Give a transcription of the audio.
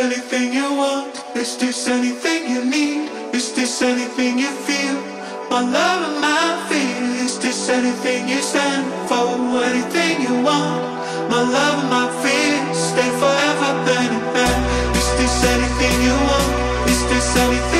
anything you want? Is this anything you need? Is this anything you feel? My love and my fear. Is this anything you stand for? Anything you want? My love and my fear. Stay forever burning back. Is this anything you want? Is this anything?